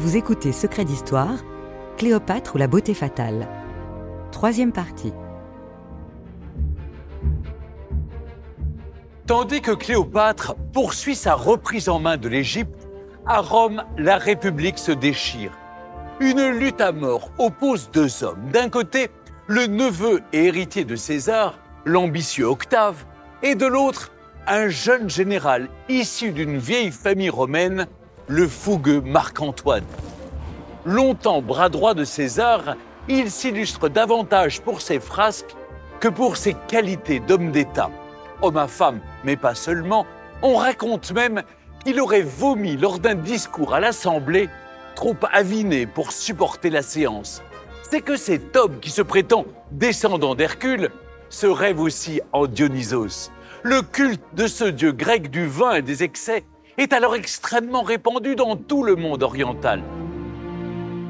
Vous écoutez Secret d'Histoire, Cléopâtre ou la beauté fatale. Troisième partie. Tandis que Cléopâtre poursuit sa reprise en main de l'Égypte, à Rome, la République se déchire. Une lutte à mort oppose deux hommes. D'un côté, le neveu et héritier de César, l'ambitieux Octave, et de l'autre, un jeune général issu d'une vieille famille romaine, le fougueux Marc-Antoine. Longtemps bras droit de César, il s'illustre davantage pour ses frasques que pour ses qualités d'homme d'État. Homme à femme, mais pas seulement, on raconte même qu'il aurait vomi lors d'un discours à l'Assemblée, trop aviné pour supporter la séance. C'est que cet homme qui se prétend descendant d'Hercule se rêve aussi en Dionysos. Le culte de ce dieu grec du vin et des excès est alors extrêmement répandu dans tout le monde oriental.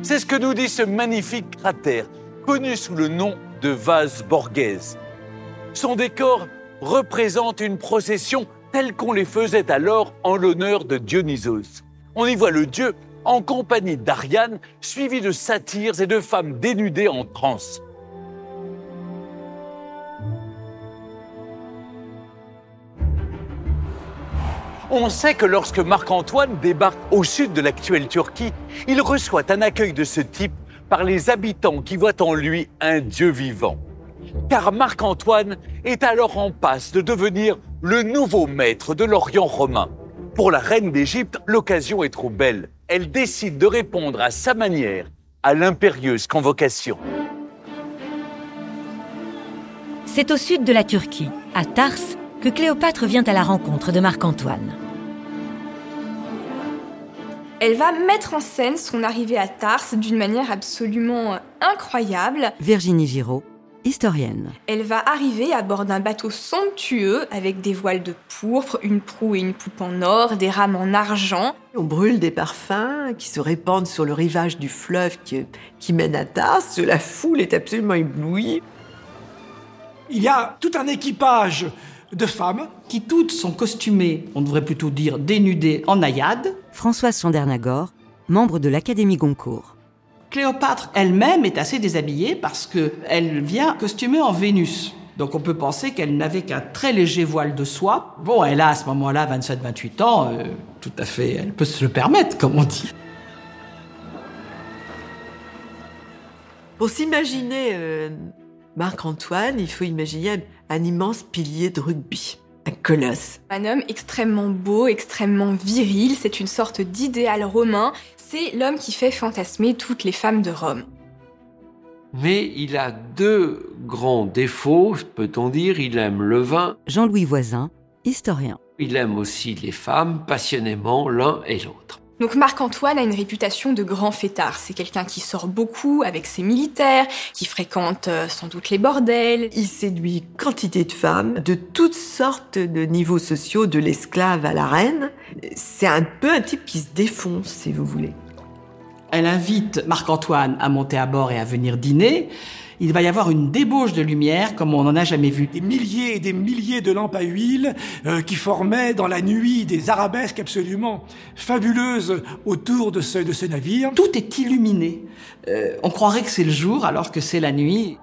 C'est ce que nous dit ce magnifique cratère, connu sous le nom de vase Borghese. Son décor représente une procession telle qu'on les faisait alors en l'honneur de Dionysos. On y voit le dieu en compagnie d'Ariane, suivi de satyres et de femmes dénudées en transe. On sait que lorsque Marc-Antoine débarque au sud de l'actuelle Turquie, il reçoit un accueil de ce type par les habitants qui voient en lui un dieu vivant. Car Marc-Antoine est alors en passe de devenir le nouveau maître de l'Orient romain. Pour la reine d'Égypte, l'occasion est trop belle. Elle décide de répondre à sa manière à l'impérieuse convocation. C'est au sud de la Turquie, à Tars, que Cléopâtre vient à la rencontre de Marc-Antoine. Elle va mettre en scène son arrivée à Tars d'une manière absolument incroyable. Virginie Giraud, historienne. Elle va arriver à bord d'un bateau somptueux avec des voiles de pourpre, une proue et une poupe en or, des rames en argent. On brûle des parfums qui se répandent sur le rivage du fleuve qui, qui mène à Tars. La foule est absolument éblouie. Il y a tout un équipage de femmes. Qui toutes sont costumées, on devrait plutôt dire dénudées en naïade. Françoise Chandernagor, membre de l'Académie Goncourt. Cléopâtre elle-même est assez déshabillée parce qu'elle vient costumée en Vénus. Donc on peut penser qu'elle n'avait qu'un très léger voile de soie. Bon, elle a à ce moment-là 27-28 ans, euh, tout à fait, elle peut se le permettre, comme on dit. Pour s'imaginer euh, Marc-Antoine, il faut imaginer un immense pilier de rugby. Un colosse. Un homme extrêmement beau, extrêmement viril, c'est une sorte d'idéal romain, c'est l'homme qui fait fantasmer toutes les femmes de Rome. Mais il a deux grands défauts, peut-on dire. Il aime le vin. Jean-Louis Voisin, historien. Il aime aussi les femmes passionnément l'un et l'autre. Donc Marc-Antoine a une réputation de grand fêtard. C'est quelqu'un qui sort beaucoup avec ses militaires, qui fréquente euh, sans doute les bordels. Il séduit quantité de femmes de toutes sortes de niveaux sociaux, de l'esclave à la reine. C'est un peu un type qui se défonce, si vous voulez. Elle invite Marc-Antoine à monter à bord et à venir dîner il va y avoir une débauche de lumière comme on n'en a jamais vu. Des milliers et des milliers de lampes à huile euh, qui formaient dans la nuit des arabesques absolument fabuleuses autour de ce, de ce navire. Tout est illuminé. Euh, on croirait que c'est le jour alors que c'est la nuit.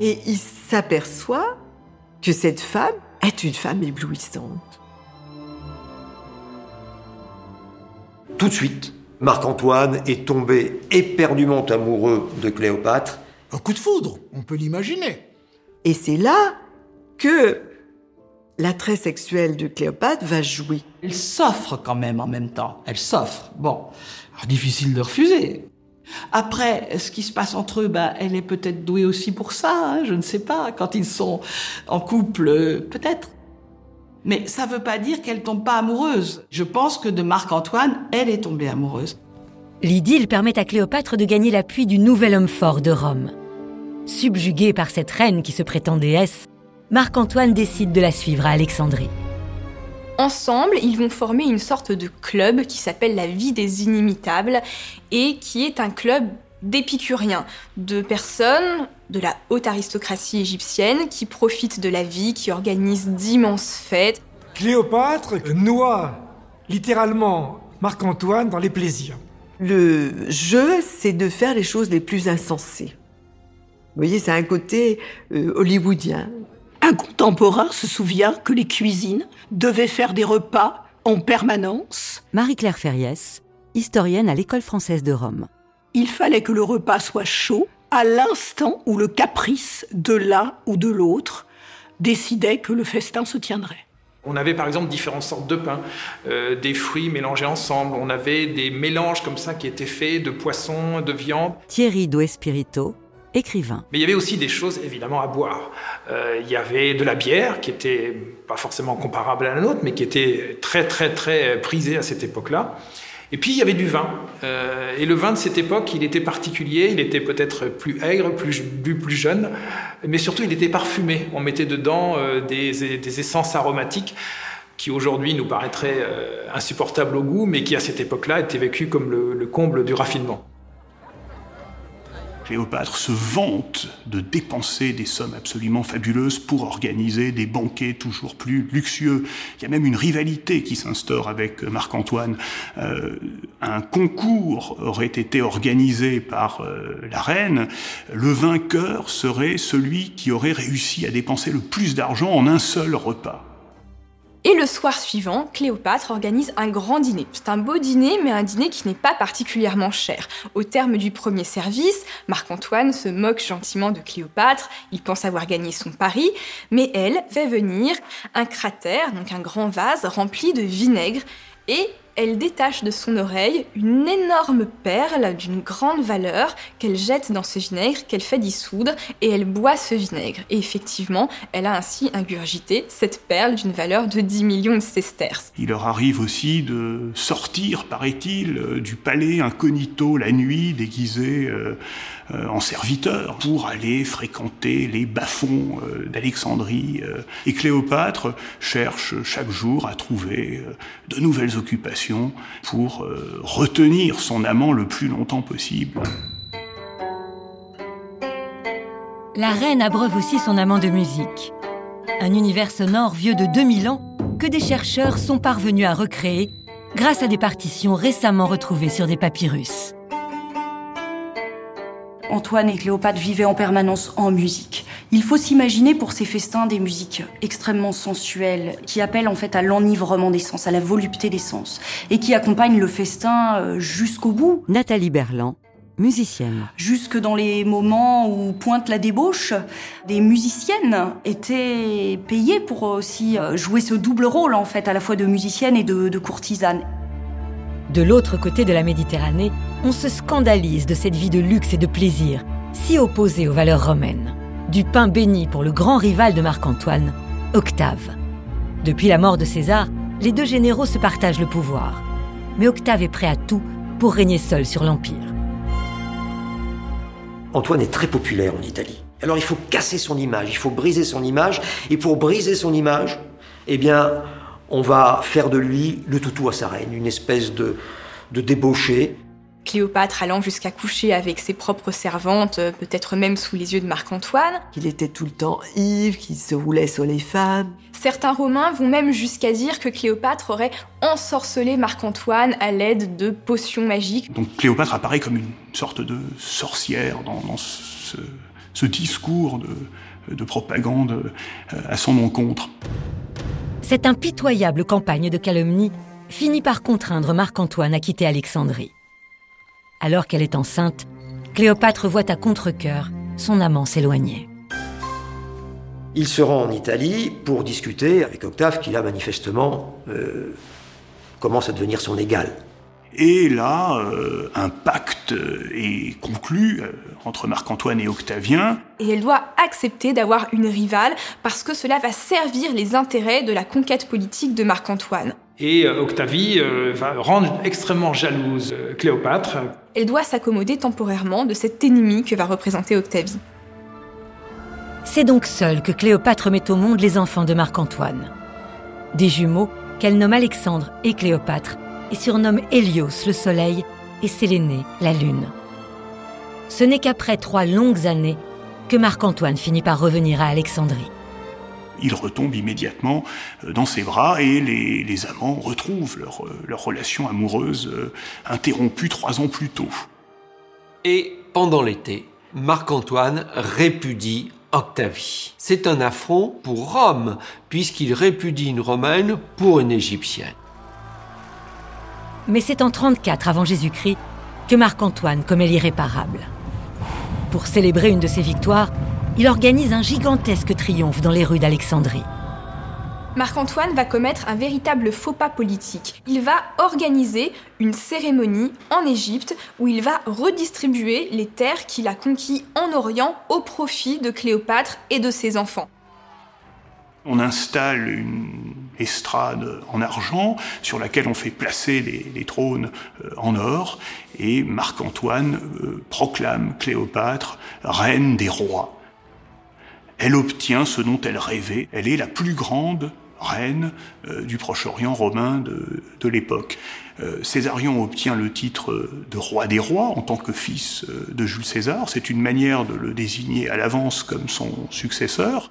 Et il s'aperçoit que cette femme est une femme éblouissante. Tout de suite, Marc-Antoine est tombé éperdument amoureux de Cléopâtre. Un coup de foudre, on peut l'imaginer. Et c'est là que l'attrait sexuel de Cléopâtre va jouer. Elle s'offre quand même en même temps. Elle s'offre. Bon, difficile de refuser. Après, ce qui se passe entre eux, bah, elle est peut-être douée aussi pour ça, hein, je ne sais pas. Quand ils sont en couple, euh, peut-être. Mais ça ne veut pas dire qu'elle tombe pas amoureuse. Je pense que de Marc-Antoine, elle est tombée amoureuse. L'idylle permet à Cléopâtre de gagner l'appui du nouvel homme fort de Rome. Subjugué par cette reine qui se prétend déesse, Marc-Antoine décide de la suivre à Alexandrie. Ensemble, ils vont former une sorte de club qui s'appelle la Vie des Inimitables et qui est un club d'épicuriens, de personnes de la haute aristocratie égyptienne qui profitent de la vie, qui organisent d'immenses fêtes. Cléopâtre noie littéralement Marc-Antoine dans les plaisirs. Le jeu, c'est de faire les choses les plus insensées. Vous voyez, c'est un côté euh, hollywoodien. Un contemporain se souvient que les cuisines devaient faire des repas en permanence. Marie-Claire Ferriès, historienne à l'École française de Rome. Il fallait que le repas soit chaud à l'instant où le caprice de l'un ou de l'autre décidait que le festin se tiendrait. On avait par exemple différentes sortes de pain, euh, des fruits mélangés ensemble. On avait des mélanges comme ça qui étaient faits de poissons, de viande. Thierry Douespirito, Mais il y avait aussi des choses évidemment à boire. Euh, il y avait de la bière qui était pas forcément comparable à la nôtre, mais qui était très très très prisée à cette époque-là. Et puis il y avait du vin. Euh, et le vin de cette époque, il était particulier, il était peut-être plus aigre, plus, plus, plus jeune, mais surtout il était parfumé. On mettait dedans euh, des, essences aromatiques qui aujourd'hui nous paraîtraient euh, insupportables au goût, mais qui à cette époque-là étaient vécues comme le comble du raffinement. Cléopâtre se vante de dépenser des sommes absolument fabuleuses pour organiser des banquets toujours plus luxueux. Il y a même une rivalité qui s'instaure avec Marc-Antoine. Euh, un concours aurait été organisé par euh, la reine. Le vainqueur serait celui qui aurait réussi à dépenser le plus d'argent en un seul repas. Et le soir suivant, Cléopâtre organise un grand dîner. C'est un beau dîner, mais un dîner qui n'est pas particulièrement cher. Au terme du premier service, Marc-Antoine se moque gentiment de Cléopâtre, il pense avoir gagné son pari, mais elle fait venir un cratère, donc un grand vase rempli de vinaigre, et elle détache de son oreille une énorme perle d'une grande valeur qu'elle jette dans ce vinaigre, qu'elle fait dissoudre, et elle boit ce vinaigre. Et effectivement, elle a ainsi ingurgité cette perle d'une valeur de 10 millions de sesterces. Il leur arrive aussi de sortir, paraît-il, euh, du palais incognito la nuit, déguisés euh, euh, en serviteurs, pour aller fréquenter les bas-fonds euh, d'Alexandrie. Euh, et Cléopâtre cherche chaque jour à trouver euh, de nouvelles occupations pour euh, retenir son amant le plus longtemps possible. La reine abreuve aussi son amant de musique. Un univers sonore vieux de 2000 ans que des chercheurs sont parvenus à recréer grâce à des partitions récemment retrouvées sur des papyrus. Antoine et Cléopâtre vivaient en permanence en musique. Il faut s'imaginer pour ces festins des musiques extrêmement sensuelles, qui appellent en fait à l'enivrement des sens, à la volupté des sens, et qui accompagnent le festin euh, jusqu'au bout. Nathalie Berland, musicienne. Jusque dans les moments où pointe la débauche, des musiciennes étaient payées pour aussi euh, jouer ce double rôle en fait, à la fois de musicienne et de, de courtisane. De l'autre côté de la Méditerranée, on se scandalise de cette vie de luxe et de plaisir, si opposée aux valeurs romaines. Du pain béni pour le grand rival de Marc-Antoine, Octave. Depuis la mort de César, les deux généraux se partagent le pouvoir. Mais Octave est prêt à tout pour régner seul sur l'Empire. Antoine est très populaire en Italie. Alors il faut casser son image, il faut briser son image. Et pour briser son image, eh bien, on va faire de lui le toutou à sa reine, une espèce de, de débauché. Cléopâtre allant jusqu'à coucher avec ses propres servantes, euh, peut-être même sous les yeux de Marc-Antoine. Qu'il était tout le temps ivre, qu'il se roulait sur les femmes. Certains Romains vont même jusqu'à dire que Cléopâtre aurait ensorcelé Marc-Antoine à l'aide de potions magiques. Donc Cléopâtre apparaît comme une sorte de sorcière dans, dans ce, ce, discours de, de propagande euh, à son encontre. Cette impitoyable campagne de calomnie finit par contraindre Marc-Antoine à quitter Alexandrie. Alors qu'elle est enceinte, Cléopâtre voit à contre-coeur son amant s'éloigner. Il se rend en Italie pour discuter avec Octave, qui là manifestement euh, commence à devenir son égal. Et là, euh, un pacte est conclu euh, entre Marc-Antoine et Octavien. Et elle doit accepter d'avoir une rivale parce que cela va servir les intérêts de la conquête politique de Marc-Antoine. Et euh, Octavie euh, va rendre extrêmement jalouse euh, Cléopâtre. Elle doit s'accommoder temporairement de cet ennemi que va représenter Octavie. C'est donc seule que Cléopâtre met au monde les enfants de Marc-Antoine. Des jumeaux qu'elle nomme Alexandre et Cléopâtre et surnomme Hélios le soleil et Sélénée la lune. Ce n'est qu'après trois longues années que Marc-Antoine finit par revenir à Alexandrie. Il retombe immédiatement euh, dans ses bras et les, amants retrouvent leur, euh, leur relation amoureuse euh, interrompue trois ans plus tôt. Et pendant l'été, Marc-Antoine répudie Octavie. C'est un affront pour Rome, puisqu'il répudie une Romaine pour une Égyptienne. Mais c'est en 34 avant Jésus-Christ que Marc-Antoine commet l'irréparable. Pour célébrer une de ses victoires, il organise un gigantesque triomphe dans les rues d'Alexandrie. Marc-Antoine va commettre un véritable faux pas politique. Il va organiser une cérémonie en Égypte où il va redistribuer les terres qu'il a conquises en Orient au profit de Cléopâtre et de ses enfants. On installe une estrade en argent sur laquelle on fait placer les, trônes euh, en or et Marc-Antoine euh, proclame Cléopâtre reine des rois. Elle obtient ce dont elle rêvait, elle est la plus grande reine euh, du Proche-Orient romain de, l'époque. Césarion obtient le titre de roi des rois en tant que fils de Jules César. C'est une manière de le désigner à l'avance comme son successeur.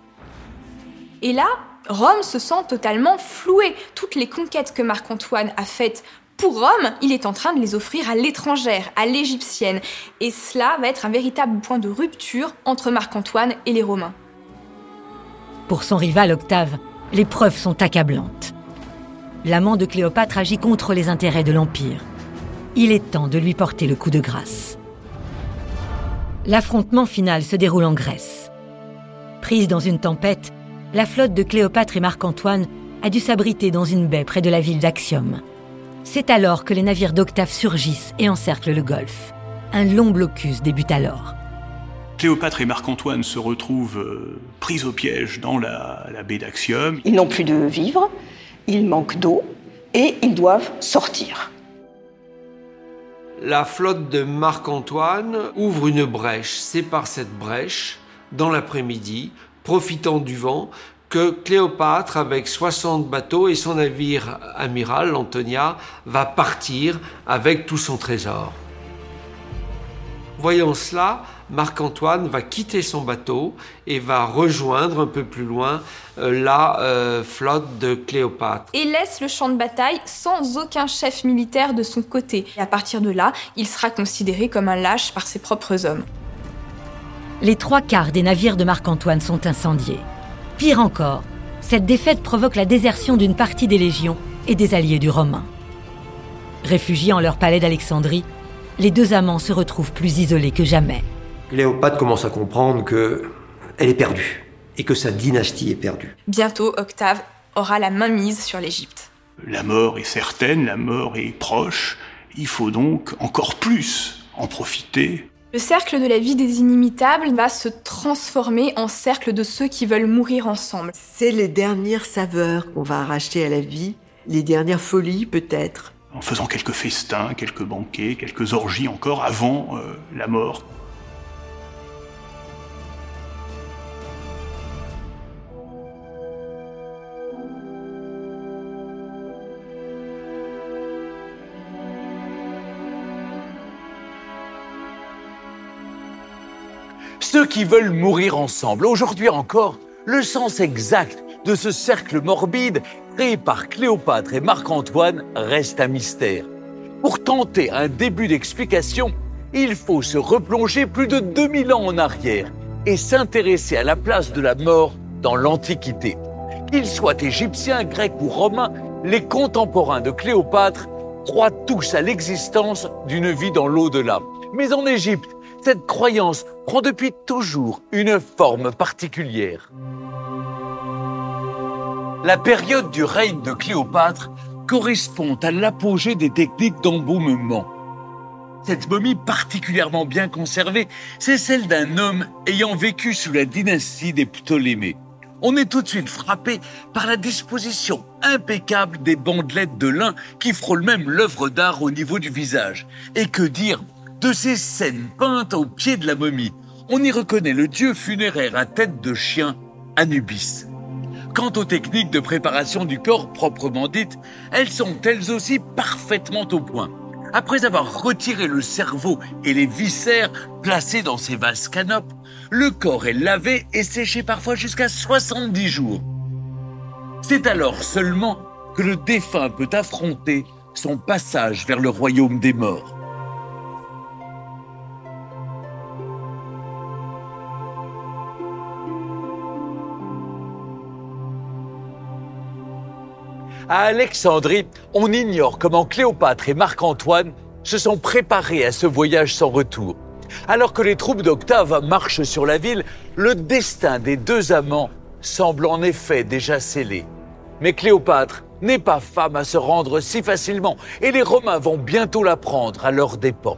Et là, Rome se sent totalement flouée. Toutes les conquêtes que Marc-Antoine a faites pour Rome, il est en train de les offrir à l'étrangère, à l'égyptienne. Et cela va être un véritable point de rupture entre Marc-Antoine et les Romains. Pour son rival Octave, les preuves sont accablantes. L'amant de Cléopâtre agit contre les intérêts de l'Empire. Il est temps de lui porter le coup de grâce. L'affrontement final se déroule en Grèce. Prise dans une tempête, la flotte de Cléopâtre et Marc-Antoine a dû s'abriter dans une baie près de la ville d'Axiom. C'est alors que les navires d'Octave surgissent et encerclent le golfe. Un long blocus débute alors. Cléopâtre et Marc-Antoine se retrouvent euh, pris au piège dans la, la baie d'Axiom. Ils n'ont plus de vivres, ils manquent d'eau et ils doivent sortir. La flotte de Marc-Antoine ouvre une brèche. C'est par cette brèche, dans l'après-midi, profitant du vent, que Cléopâtre, avec 60 bateaux et son navire amiral, l'Antonia, va partir avec tout son trésor. Voyant cela, Marc-Antoine va quitter son bateau et va rejoindre un peu plus loin euh, la euh, flotte de Cléopâtre. Et laisse le champ de bataille sans aucun chef militaire de son côté. Et à partir de là, il sera considéré comme un lâche par ses propres hommes les trois quarts des navires de Marc-Antoine sont incendiés. Pire encore, cette défaite provoque la désertion d'une partie des légions et des alliés du Romain. Réfugiés en leur palais d'Alexandrie, les deux amants se retrouvent plus isolés que jamais. Cléopâtre commence à comprendre que elle est perdue et que sa dynastie est perdue. Bientôt, Octave aura la main mise sur l'Égypte. La mort est certaine, la mort est proche. Il faut donc encore plus en profiter le cercle de la vie des inimitables va se transformer en cercle de ceux qui veulent mourir ensemble. C'est les dernières saveurs qu'on va arracher à la vie, les dernières folies peut-être. En faisant quelques festins, quelques banquets, quelques orgies encore avant euh, la mort. Ceux qui veulent mourir ensemble. Aujourd'hui encore, le sens exact de ce cercle morbide créé par Cléopâtre et Marc-Antoine reste un mystère. Pour tenter un début d'explication, il faut se replonger plus de 2000 ans en arrière et s'intéresser à la place de la mort dans l'Antiquité. Qu'ils soient égyptiens, grecs ou romains, les contemporains de Cléopâtre croient tous à l'existence d'une vie dans l'au-delà. Mais en Égypte, cette croyance prend depuis toujours une forme particulière. La période du règne de Cléopâtre correspond à l'apogée des techniques d'embaumement. Cette momie particulièrement bien conservée, c'est celle d'un homme ayant vécu sous la dynastie des Ptolémées. On est tout de suite frappé par la disposition impeccable des bandelettes de lin qui frôlent même l'œuvre d'art au niveau du visage. Et que dire de ces scènes peintes au pied de la momie, on y reconnaît le dieu funéraire à tête de chien, Anubis. Quant aux techniques de préparation du corps proprement dites, elles sont elles aussi parfaitement au point. Après avoir retiré le cerveau et les viscères placés dans ces vases canopes, le corps est lavé et séché parfois jusqu'à 70 jours. C'est alors seulement que le défunt peut affronter son passage vers le royaume des morts. À Alexandrie, on ignore comment Cléopâtre et Marc-Antoine se sont préparés à ce voyage sans retour. Alors que les troupes d'Octave marchent sur la ville, le destin des deux amants semble en effet déjà scellé. Mais Cléopâtre n'est pas femme à se rendre si facilement et les Romains vont bientôt la prendre à leurs dépens.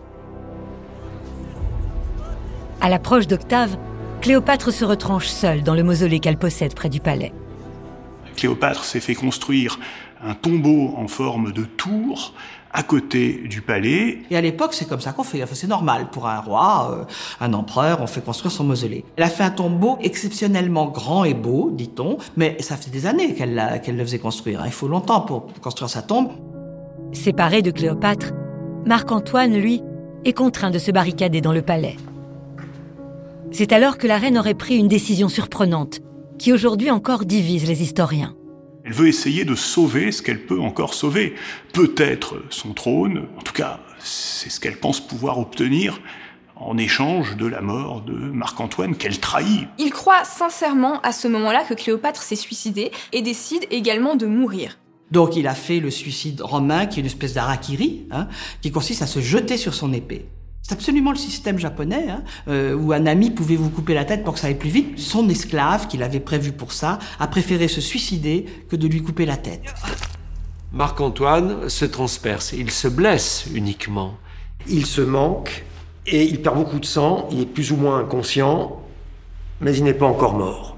À l'approche d'Octave, Cléopâtre se retranche seule dans le mausolée qu'elle possède près du palais. Cléopâtre s'est fait construire un tombeau en forme de tour à côté du palais. Et à l'époque, c'est comme ça qu'on fait. Enfin, c'est normal pour un roi, euh, un empereur, on fait construire son mausolée. Elle a fait un tombeau exceptionnellement grand et beau, dit-on, mais ça fait des années qu'elle qu'elle le faisait construire. Il faut longtemps pour construire sa tombe. Séparé de Cléopâtre, Marc-Antoine, lui, est contraint de se barricader dans le palais. C'est alors que la reine aurait pris une décision surprenante, qui aujourd'hui encore divise les historiens. Elle veut essayer de sauver ce qu'elle peut encore sauver. Peut-être son trône, en tout cas, c'est ce qu'elle pense pouvoir obtenir en échange de la mort de Marc-Antoine qu'elle trahit. Il croit sincèrement à ce moment-là que Cléopâtre s'est suicidée et décide également de mourir. Donc il a fait le suicide romain, qui est une espèce d'arakiri, hein, qui consiste à se jeter sur son épée. C'est absolument le système japonais, hein, euh, où un ami pouvait vous couper la tête pour que ça aille plus vite. Son esclave, qu'il avait prévu pour ça, a préféré se suicider que de lui couper la tête. Marc-Antoine se transperce, il se blesse uniquement. Il se manque et il perd beaucoup de sang, il est plus ou moins inconscient, mais il n'est pas encore mort.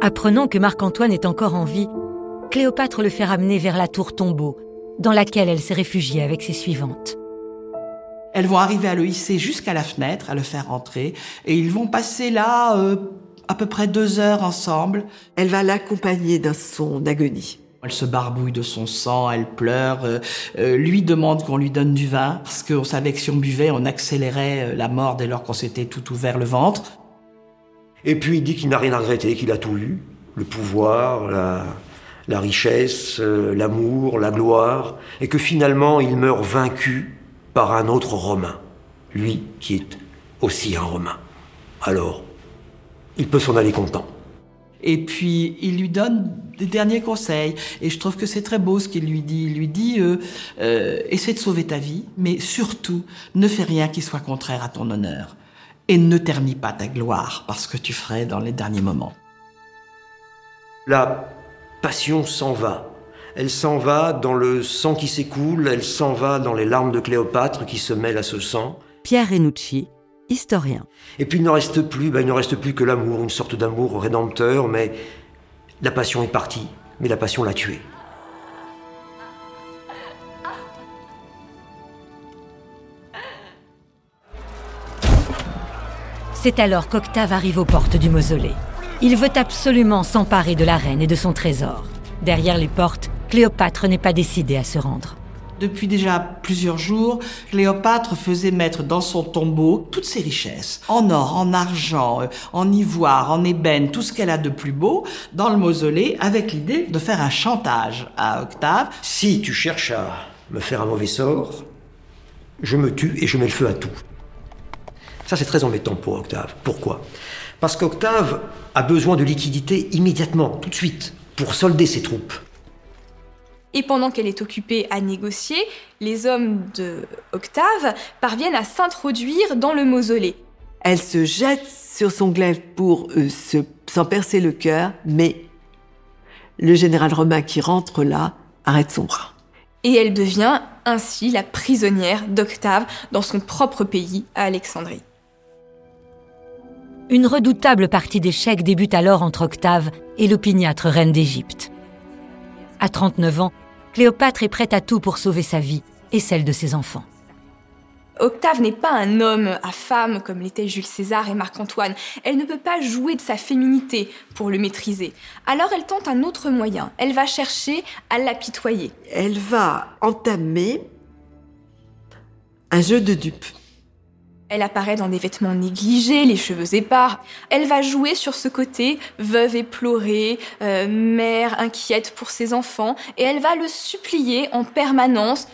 Apprenant que Marc-Antoine est encore en vie, Cléopâtre le fait ramener vers la tour tombeau, dans laquelle elle s'est réfugiée avec ses suivantes. Elles vont arriver à le hisser jusqu'à la fenêtre, à le faire rentrer, et ils vont passer là euh, à peu près deux heures ensemble. Elle va l'accompagner dans son agonie. Elle se barbouille de son sang, elle pleure, euh, euh, lui demande qu'on lui donne du vin, parce qu'on savait que si on buvait, on accélérait la mort dès lors qu'on s'était tout ouvert le ventre. Et puis il dit qu'il n'a rien à regretter, qu'il a tout eu, le pouvoir, la, la richesse, l'amour, la gloire, et que finalement il meurt vaincu par un autre Romain, lui qui est aussi un Romain. Alors, il peut s'en aller content. Et puis, il lui donne des derniers conseils. Et je trouve que c'est très beau ce qu'il lui dit. Il lui dit, euh, euh, essaie de sauver ta vie, mais surtout, ne fais rien qui soit contraire à ton honneur. Et ne ternis pas ta gloire par ce que tu ferais dans les derniers moments. La passion s'en va. Elle s'en va dans le sang qui s'écoule, elle s'en va dans les larmes de Cléopâtre qui se mêlent à ce sang. Pierre Renucci, historien. Et puis il ne reste plus, ben, il ne reste plus que l'amour, une sorte d'amour rédempteur, mais la passion est partie, mais la passion l'a tué. C'est alors qu'Octave arrive aux portes du mausolée. Il veut absolument s'emparer de la reine et de son trésor. Derrière les portes, Cléopâtre n'est pas décidée à se rendre. Depuis déjà plusieurs jours, Cléopâtre faisait mettre dans son tombeau toutes ses richesses, en or, en argent, euh, en ivoire, en ébène, tout ce qu'elle a de plus beau, dans le mausolée, avec l'idée de faire un chantage à Octave. Si tu cherches à me faire un mauvais sort, je me tue et je mets le feu à tout. Ça, c'est très embêtant pour Octave. Pourquoi? Parce qu'Octave a besoin de liquidité immédiatement, tout de suite, pour solder ses troupes. Et pendant qu'elle est occupée à négocier, les hommes de Octave parviennent à s'introduire dans le mausolée. Elle se jette sur son glaive pour euh, se, s'en percer le cœur, mais le général romain qui rentre là arrête son bras. Et elle devient ainsi la prisonnière d'Octave dans son propre pays, à Alexandrie. Une redoutable partie d'échecs débute alors entre Octave et l'opiniâtre reine d'Égypte. À 39 ans, Cléopâtre est prête à tout pour sauver sa vie et celle de ses enfants. Octave n'est pas un homme à femme comme l'étaient Jules César et Marc-Antoine. Elle ne peut pas jouer de sa féminité pour le maîtriser. Alors elle tente un autre moyen. Elle va chercher à l'apitoyer. Elle va entamer un jeu de dupe. Elle apparaît dans des vêtements négligés, les cheveux épars. Elle va jouer sur ce côté veuve éplorée, euh, mère inquiète pour ses enfants, et elle va le supplier en permanence.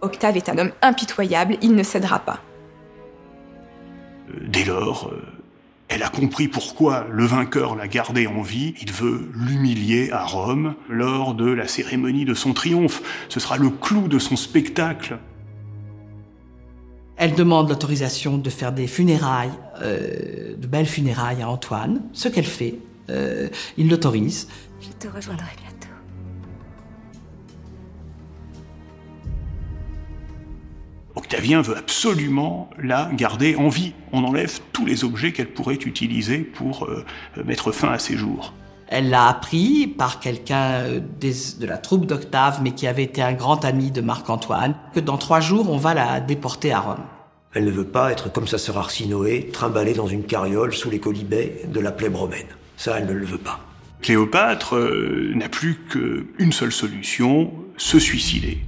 Octave est un homme impitoyable, il ne cédera pas. Euh, dès lors, euh, elle a compris pourquoi le vainqueur l'a gardé en vie. Il veut l'humilier à Rome lors de la cérémonie de son triomphe. Ce sera le clou de son spectacle. Elle demande l'autorisation de faire des funérailles, euh, de belles funérailles à Antoine, ce qu'elle fait. Euh, il l'autorise. Je te rejoindrai bientôt. Octavien veut absolument la garder en vie. On enlève tous les objets qu'elle pourrait utiliser pour euh, mettre fin à ses jours. Elle l'a appris par quelqu'un euh, de la troupe d'Octave, mais qui avait été un grand ami de Marc-Antoine, que dans trois jours, on va la déporter à Rome. Elle ne veut pas être comme sa sœur Arsinoé, trimballée dans une carriole sous les colibets de la plèbe romaine. Ça, elle ne le veut pas. Cléopâtre euh, n'a plus qu'une seule solution, se suicider.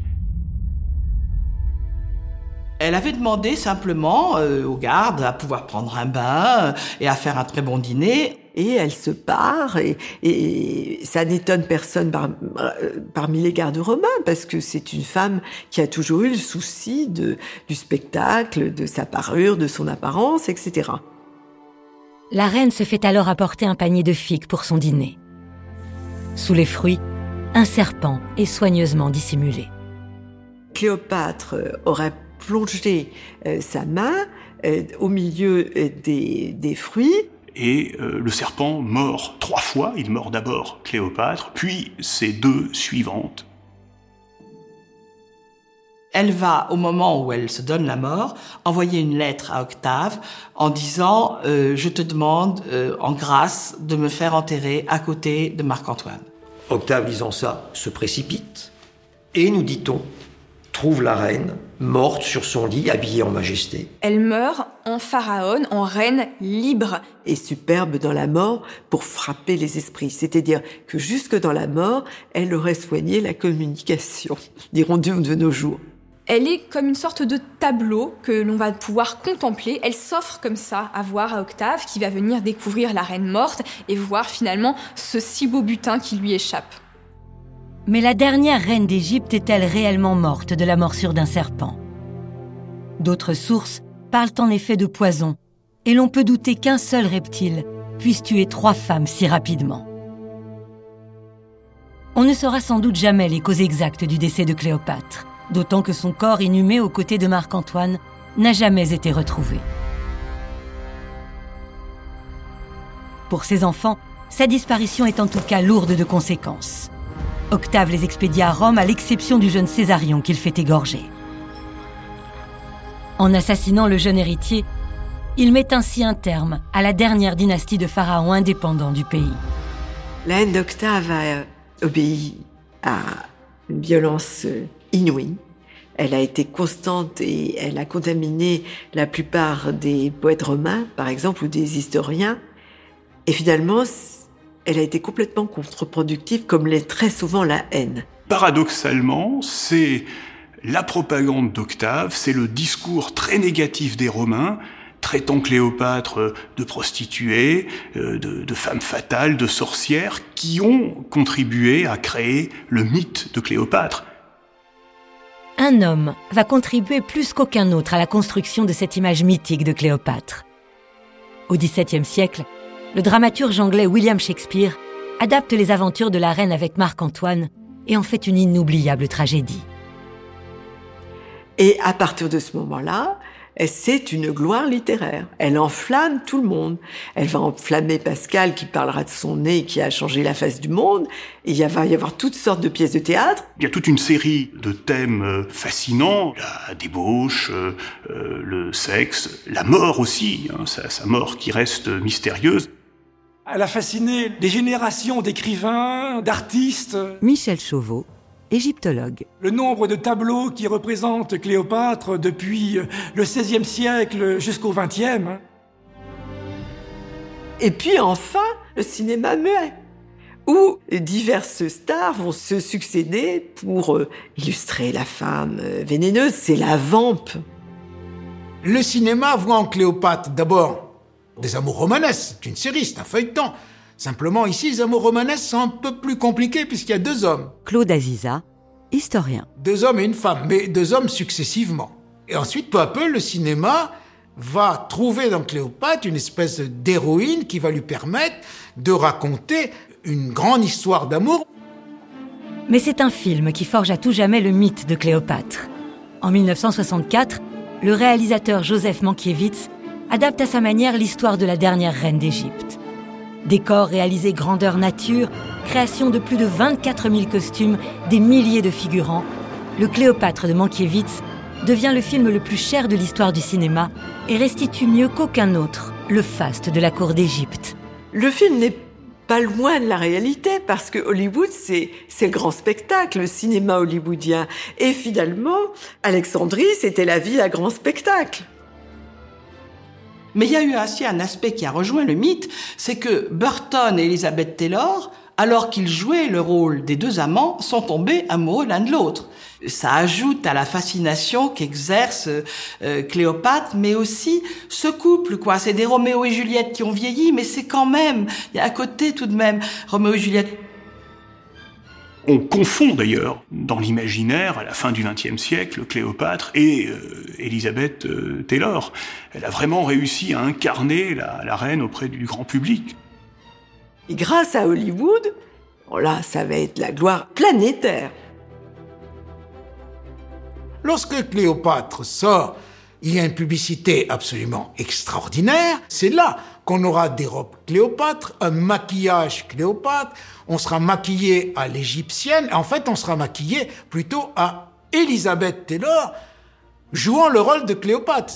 Elle avait demandé simplement euh, aux gardes à pouvoir prendre un bain et à faire un très bon dîner. Et elle se part, et, ça n'étonne personne euh, parmi les gardes romains, parce que c'est une femme qui a toujours eu le souci de, du spectacle, de sa parure, de son apparence, etc. La reine se fait alors apporter un panier de figues pour son dîner. Sous les fruits, un serpent est soigneusement dissimulé. Cléopâtre aurait plongé euh, sa main euh, au milieu des, des fruits et euh, le serpent mord trois fois. Il mord d'abord Cléopâtre, puis ses deux suivantes. Elle va, au moment où elle se donne la mort, envoyer une lettre à Octave en disant euh, Je te demande, euh, en grâce, de me faire enterrer à côté de Marc-Antoine. Octave, lisant ça, se précipite. Et nous dit-on, trouve la reine morte sur son lit, habillée en majesté. Elle meurt en pharaon, en reine libre. Et superbe dans la mort pour frapper les esprits. C'est-à-dire que jusque dans la mort, elle aurait soigné la communication, dirons-nous de nos jours. Elle est comme une sorte de tableau que l'on va pouvoir contempler. Elle s'offre comme ça à voir à Octave qui va venir découvrir la reine morte et voir finalement ce si beau butin qui lui échappe. Mais la dernière reine d'Égypte est-elle réellement morte de la morsure d'un serpent? D'autres sources parlent en effet de poison, et l'on peut douter qu'un seul reptile puisse tuer trois femmes si rapidement. On ne saura sans doute jamais les causes exactes du décès de Cléopâtre, d'autant que son corps inhumé aux côtés de Marc-Antoine n'a jamais été retrouvé. Pour ses enfants, sa disparition est en tout cas lourde de conséquences. Octave les expédie à Rome à l'exception du jeune Césarion qu'il fait égorger. En assassinant le jeune héritier, il met ainsi un terme à la dernière dynastie de pharaons indépendants du pays. La haine d'Octave a euh, obéi à une violence euh, inouïe. Elle a été constante et elle a contaminé la plupart des poètes romains, par exemple, ou des historiens. Et finalement, elle a été complètement contre-productive, comme l'est très souvent la haine. Paradoxalement, c'est la propagande d'Octave, c'est le discours très négatif des Romains, traitant Cléopâtre de prostituée, euh, de, de femme fatale, de sorcière, qui ont contribué à créer le mythe de Cléopâtre. Un homme va contribuer plus qu'aucun autre à la construction de cette image mythique de Cléopâtre. Au XVIIe siècle, le dramaturge anglais William Shakespeare adapte les aventures de la reine avec Marc-Antoine et en fait une inoubliable tragédie. Et à partir de ce moment-là, c'est une gloire littéraire. Elle enflamme tout le monde. Elle va enflammer Pascal qui parlera de son nez qui a changé la face du monde. il va y avoir toutes sortes de pièces de théâtre. Il y a toute une série de thèmes euh, fascinants. La débauche, euh, euh, le sexe, la mort aussi, hein, sa mort qui reste mystérieuse. Elle a fasciné des générations d'écrivains, d'artistes. Michel Chauveau, égyptologue. Le nombre de tableaux qui représentent Cléopâtre depuis le XVIe siècle jusqu'au XXe. Et puis enfin, le cinéma muet où diverses stars vont se succéder pour euh, illustrer la femme euh, vénéneuse. C'est la vampe. Le cinéma voit en Cléopâtre d'abord des amours romanesques. C'est une série, c'est un feuilleton. Simplement, ici, les amours romanesques sont un peu plus compliqués puisqu'il y a deux hommes. Claude Aziza, historien. Deux hommes et une femme, mais deux hommes successivement. Et ensuite, peu à peu, le cinéma va trouver dans Cléopâtre une espèce d'héroïne qui va lui permettre de raconter une grande histoire d'amour. Mais c'est un film qui forge à tout jamais le mythe de Cléopâtre. En 1964, le réalisateur Joseph Mankiewicz adapte à sa manière l'histoire de la dernière reine d'Égypte. Décors réalisés grandeur nature, création de plus de 24 000 costumes, des milliers de figurants, le Cléopâtre de Mankiewicz devient le film le plus cher de l'histoire du cinéma et restitue mieux qu'aucun autre le faste de la cour d'Égypte. Le film n'est pas loin de la réalité parce que Hollywood, c'est, le grand spectacle, le cinéma hollywoodien. Et finalement, Alexandrie, c'était la ville à grand spectacle. Mais il y a eu aussi un aspect qui a rejoint le mythe, c'est que Burton et Elizabeth Taylor, alors qu'ils jouaient le rôle des deux amants, sont tombés amoureux l'un de l'autre ça ajoute à la fascination qu'exerce euh, Cléopâtre, mais aussi ce couple, quoi. C'est des Roméo et Juliette qui ont vieilli, mais c'est quand même, il y a à côté tout de même Roméo et Juliette. On confond d'ailleurs dans l'imaginaire, à la fin du XXe siècle, Cléopâtre et euh, Elisabeth euh, Taylor. Elle a vraiment réussi à incarner la, la reine auprès du grand public. Et grâce à Hollywood, oh là, ça va être la gloire planétaire. Lorsque Cléopâtre sort, il y a une publicité absolument extraordinaire. C'est là qu'on aura des robes Cléopâtre, un maquillage Cléopâtre, on sera maquillé à l'égyptienne, en fait on sera maquillé plutôt à Elisabeth Taylor, jouant le rôle de Cléopâtre.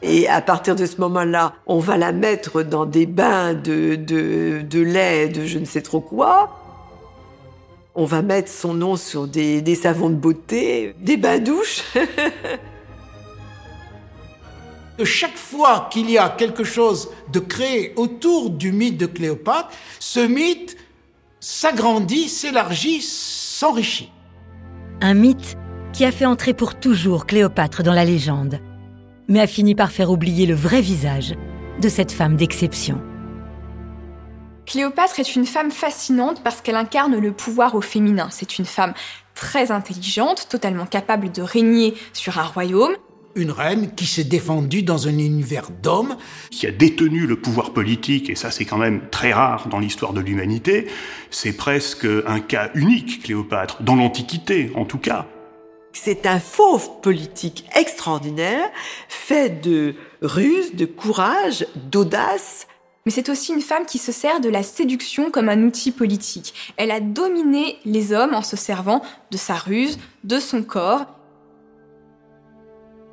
Et à partir de ce moment-là, on va la mettre dans des bains de, de, lait, de je ne sais trop quoi. On va mettre son nom sur des, savons de beauté, des chaque fois qu'il y a quelque chose de créé autour du mythe de Cléopâtre, ce mythe s'agrandit, s'élargit, s'enrichit. Un mythe qui a fait entrer pour toujours Cléopâtre dans la légende, mais a fini par faire oublier le vrai visage de cette femme d'exception. Cléopâtre est une femme fascinante parce qu'elle incarne le pouvoir au féminin. C'est une femme très intelligente, totalement capable de régner sur un royaume. Une reine qui s'est défendue dans un univers d'hommes. Qui a détenu le pouvoir politique, et ça c'est quand même très rare dans l'histoire de l'humanité. C'est presque un cas unique, Cléopâtre, dans l'Antiquité en tout cas. C'est un fauve politique extraordinaire, fait de ruse, de courage, d'audace, mais c'est aussi une femme qui se sert de la séduction comme un outil politique. Elle a dominé les hommes en se servant de sa ruse, de son corps.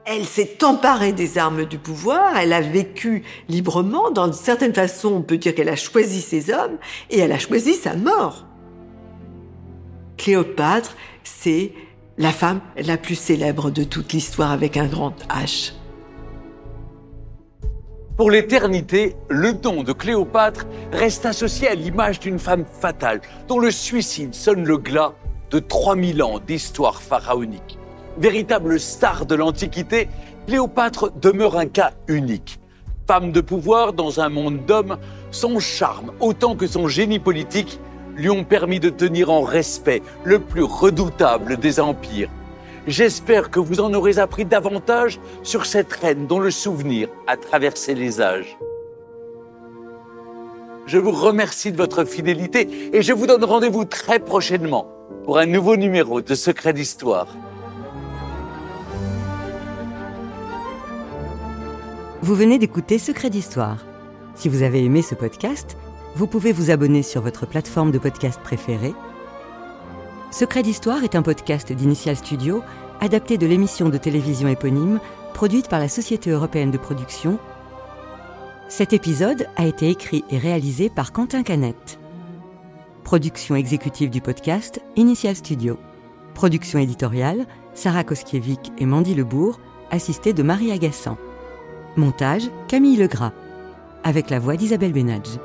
Elle s'est emparée des armes du pouvoir, elle a vécu librement, dans certaine façon on peut dire qu'elle a choisi ses hommes, et elle a choisi sa mort. Cléopâtre, c'est la femme la plus célèbre de toute l'histoire avec un grand H. Pour l'éternité, le don de Cléopâtre reste associé à l'image d'une femme fatale, dont le suicide sonne le glas de 3000 ans d'histoire pharaonique. Véritable star de l'Antiquité, Cléopâtre demeure un cas unique. Femme de pouvoir dans un monde d'hommes, son charme autant que son génie politique lui ont permis de tenir en respect le plus redoutable des empires J'espère que vous en aurez appris davantage sur cette reine dont le souvenir a traversé les âges. Je vous remercie de votre fidélité et je vous donne rendez-vous très prochainement pour un nouveau numéro de Secret d'Histoire. Vous venez d'écouter Secret d'Histoire. Si vous avez aimé ce podcast, vous pouvez vous abonner sur votre plateforme de podcast préférée Secret d'Histoire est un podcast d'Initial Studio adapté de l'émission de télévision éponyme produite par la Société européenne de production. Cet épisode a été écrit et réalisé par Quentin Canette. Production exécutive du podcast, Initial Studio. Production éditoriale, Sarah Koskiewicz et Mandy Lebourg, assistée de Marie Agassan. Montage, Camille Legras. Avec la voix d'Isabelle Benadj.